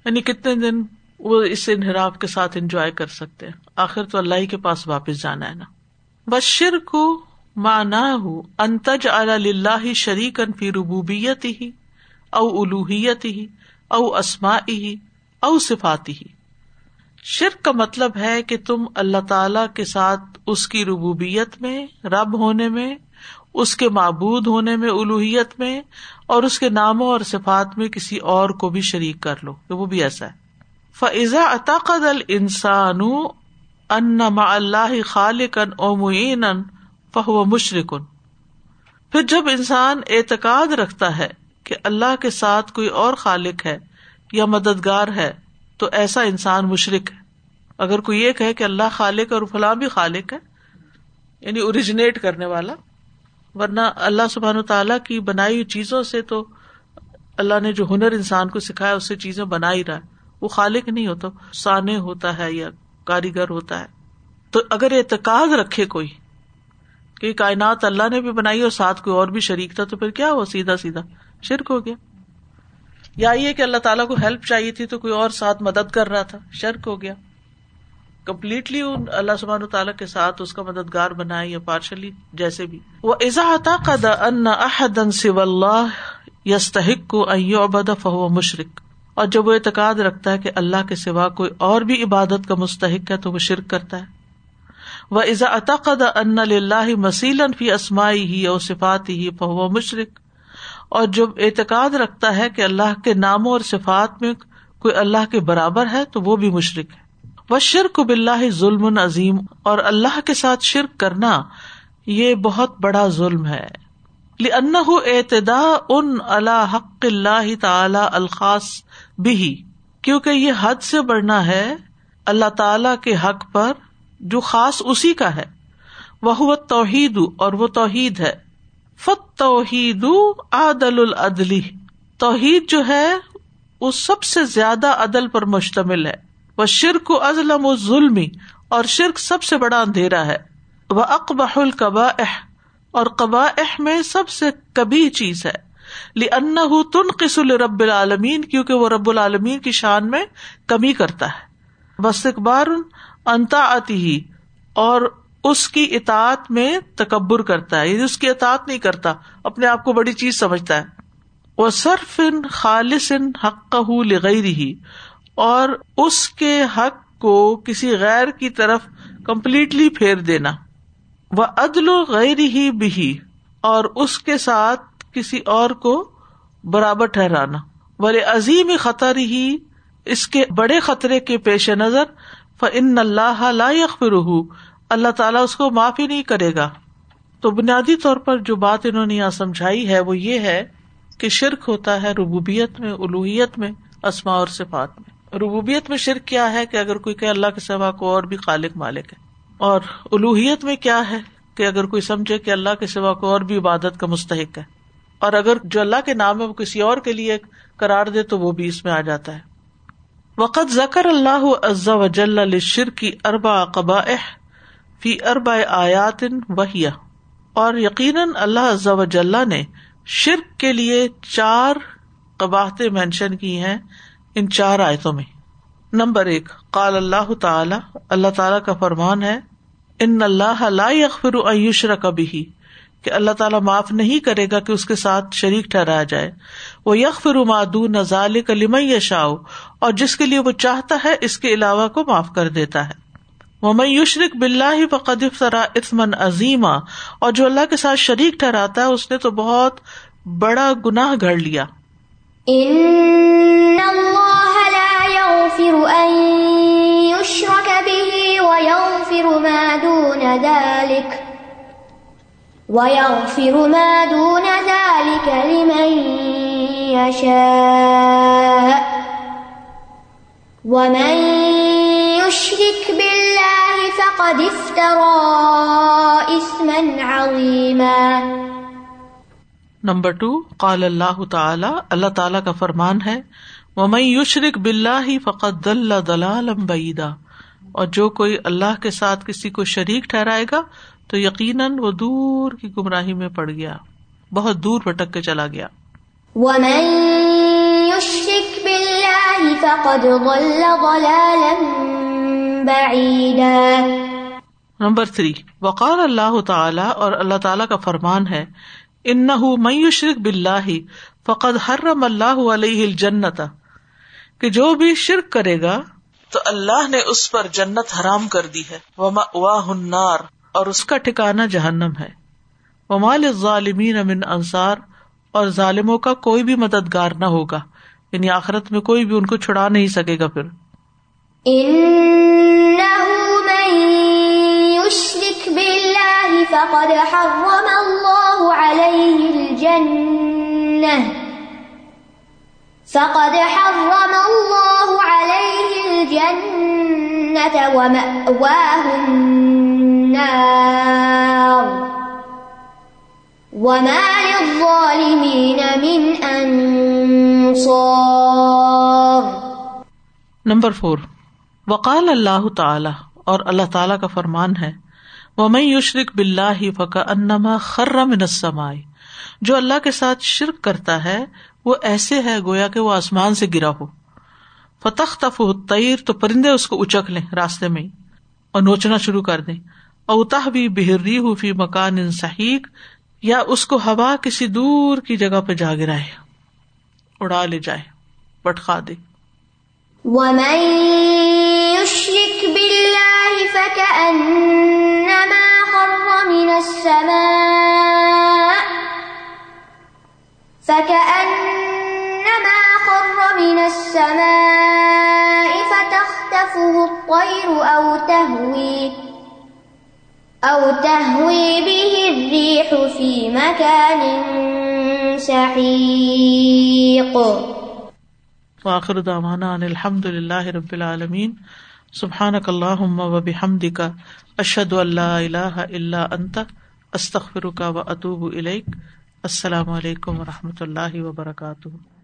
Speaker 1: یعنی کتنے دن وہ اس انحراف کے ساتھ انجوائے کر سکتے ہیں۔ آخر تو اللہ ہی کے پاس واپس جانا ہے نا۔ بشر کو مانا ہو انتج اللہ شریک فی ربوبیت ہی او الوحیت ہی او اسما ہی او صفاتی ہی شرک کا مطلب ہے کہ تم اللہ تعالی کے ساتھ اس کی ربوبیت میں، رب ہونے میں، اس کے معبود ہونے میں الوحیت میں، اور اس کے ناموں اور صفات میں کسی اور کو بھی شریک کر لو وہ بھی ایسا ہے۔ فضا عطاقد ال انسان ان اللہ خالقن او معین فہو مشرقن پھر جب انسان اعتقاد رکھتا ہے کہ اللہ کے ساتھ کوئی اور خالق ہے یا مددگار ہے، تو ایسا انسان مشرق ہے۔ اگر کوئی یہ کہ اللہ خالق اور فلاں بھی خالق ہے یعنی اوریجنیٹ کرنے والا، ورنہ اللہ سبحان تعالیٰ کی بنائی ہوئی چیزوں سے تو اللہ نے جو ہنر انسان کو سکھایا، اس سے چیزیں بنا ہی رہا ہے۔ وہ خالق نہیں ہوتا، سانے ہوتا ہے یا کاریگر ہوتا ہے۔ تو اگر اعتقاد رکھے کوئی کہ کائنات اللہ نے بھی بنائی اور ساتھ کوئی اور بھی شریک تھا، تو پھر کیا ہوا؟ سیدھا سیدھا۔ شرک ہو گیا۔ یا یہ کہ اللہ تعالیٰ کو ہیلپ چاہیے تھی تو کوئی اور ساتھ مدد کر رہا تھا۔ شرک ہو گیا۔ کمپلیٹلی اللہ سبحان تعالیٰ کے ساتھ اس کا مددگار بنائے یا پارشلی جیسے بھی۔ وہ ان احدن یستحق کو فہو مشرق اور جب وہ اعتقاد رکھتا ہے کہ اللہ کے سوا کوئی اور بھی عبادت کا مستحق ہے تو وہ شرک کرتا ہے۔ وہ ازا عطقد ان اللہ فی اسمائی ہی اور صفات ہی فہو مشرق اور جب اعتقاد رکھتا ہے کہ اللہ کے ناموں اور صفات میں کوئی اللہ کے برابر ہے تو وہ بھی مشرق ہے۔ وہ شرک بلّہ ظلم عظیم اور اللہ کے ساتھ شرک کرنا یہ بہت بڑا ظلم ہے۔ ان اعتدا ان اللہ حق اللہ تعالی الخاص بھی کیونکہ یہ حد سے بڑھنا ہے اللہ تعالی کے حق پر جو خاص اسی کا ہے۔ وہ توحید اور وہ توحید ہے۔ فت توحید عدل العدلی توحید جو ہے، وہ سب سے زیادہ عدل پر مشتمل ہے. وہ شرک ازلم و ظلم اور شرک سب سے بڑا اندھیرا ہے. وہ اقبا القبا اور قبا میں سب سے کبھی چیز ہے. ان تن قسل رب العالمین کیونکہ وہ رب العالمین کی شان میں کمی کرتا ہے. بس اکبار انتا آتی ہی اور اس کی اطاعت میں تکبر کرتا ہے یعنی اس کی اطاعت نہیں کرتا، اپنے آپ کو بڑی چیز سمجھتا ہے۔ وہ صرف ان خالص ان حق لغیر ہی اور اس کے حق کو کسی غیر کی طرف کمپلیٹلی پھیر دینا۔ وہ عدل و غیر ہی بھی اور اس کے ساتھ کسی اور کو برابر ٹھہرانا۔ بڑے عظیم خطر ہی اس کے بڑے خطرے کے پیش نظر فن اللہ لا یغفرہ اللہ تعالیٰ اس کو معافی نہیں کرے گا۔ تو بنیادی طور پر جو بات انہوں نے یہاں سمجھائی ہے وہ یہ ہے کہ شرک ہوتا ہے ربوبیت میں الوحیت میں اسما اور صفات میں۔ ربوبیت میں شرک کیا ہے کہ اگر کوئی کہ اللہ کے سوا کو اور بھی خالق مالک ہے۔ اور الوحیت میں کیا ہے کہ اگر کوئی سمجھے کہ اللہ کے سوا کو اور بھی عبادت کا مستحق ہے۔ اور اگر جو اللہ کے نام ہے وہ کسی اور کے لیے کرار دے تو وہ بھی اس میں آ جاتا ہے۔ وقت ذکر اللہ عز وجل شر کی اربا قبا فی اربا آیات وحیہ۔ اور یقیناً اللہ عز وجل نے شرک کے لیے چار قباہتے مینشن کی ہیں ان چار آیتوں میں۔ نمبر ایک، قال اللہ تعالی اللہ تعالی کا فرمان ہے، ان اللہ لا یغفر ان یشرک به کہ اللہ تعالیٰ معاف نہیں کرے گا کہ اس کے ساتھ شریک ٹھہرایا جائے۔ وہ یک فرماد نظال کلیم یشاؤ اور جس کے لیے وہ چاہتا ہے اس کے علاوہ کو معاف کر دیتا ہے۔ وہ یشرق بلّہ بقدف سرا اطمن عظیمہ اور جو اللہ کے ساتھ شریک ٹھہراتا ہے، اس نے تو بہت بڑا گناہ گھڑ لیا۔
Speaker 2: ان اللہ لا يغفر ان وَيَغْفِرُ مَا دُونَ ذَلِكَ لِمَن يَشَاءُ۔ وَمَن يُشْرِكْ بِاللَّهِ فَقَدِ افْتَرَىٰ إِثْمًا عَظِيمًا.
Speaker 1: نمبر ٹو قال اللہ تعالی اللہ تعالیٰ کا فرمان ہے وَمَن يُشْرِكْ بِاللَّهِ فَقَدْ ضَلَّ ضَلَالًا بَعِيدًا اور جو کوئی اللہ کے ساتھ کسی کو شریک ٹھہرائے گا تو یقیناً وہ دور کی گمراہی میں پڑ گیا بہت دور بھٹک کے چلا گیا۔ Number three. وقال اللہ تعالی اور اللہ تعالی کا فرمان ہے ان میوشرک بلّہ فقد حرم اللہ علیہ الجنت۔ کہ جو بھی شرک کرے گا، تو اللہ نے اس پر جنت حرام کر دی ہے۔ واہ النار۔ اور اس کا ٹھکانا جہنم ہے۔ ممال ظالمین امن انصار۔ اور ظالموں کا کوئی بھی مددگار نہ ہوگا۔ یعنی آخرت میں کوئی بھی ان کو چھڑا نہیں سکے گا پھر۔
Speaker 2: فقد حرم اللہ علیہ الجنہ فقد حرم اللہ علیہ الجنة ومأواه النار. وما للظالمين من ومأواہ
Speaker 1: نمبر فور. وقال اللہ تعالی اور اللہ تعالی کا فرمان ہے وہ یشرق بلّہ فقا انما خر من السماء۔ جو اللہ کے ساتھ شرک کرتا ہے، وہ ایسے ہے گویا کہ وہ آسمان سے گرا ہو۔ فتح تف تیر تو پرندے اس کو اچک لیں راستے میں اور نوچنا شروع کر دیں۔ اوتاح بھی بہری فی مکان ان صحیح یا اس کو ہوا کسی دور کی جگہ پہ جا گرائے، اڑا لے جائے پٹخا دے۔
Speaker 2: ومن يشرك بالله فكأنما خر من السماء فكأنما خر من السماء فتخطفه الطير أو تهوي او تهوي به الريح في مكان سحيق
Speaker 1: وآخر دعوانا ان الحمد للہ رب العالمین سبحانک اللہم و بحمدک اشہد ان لا الہ الا انت استغفرک و اتوب الیک السلام علیکم و رحمۃ اللہ وبرکاتہ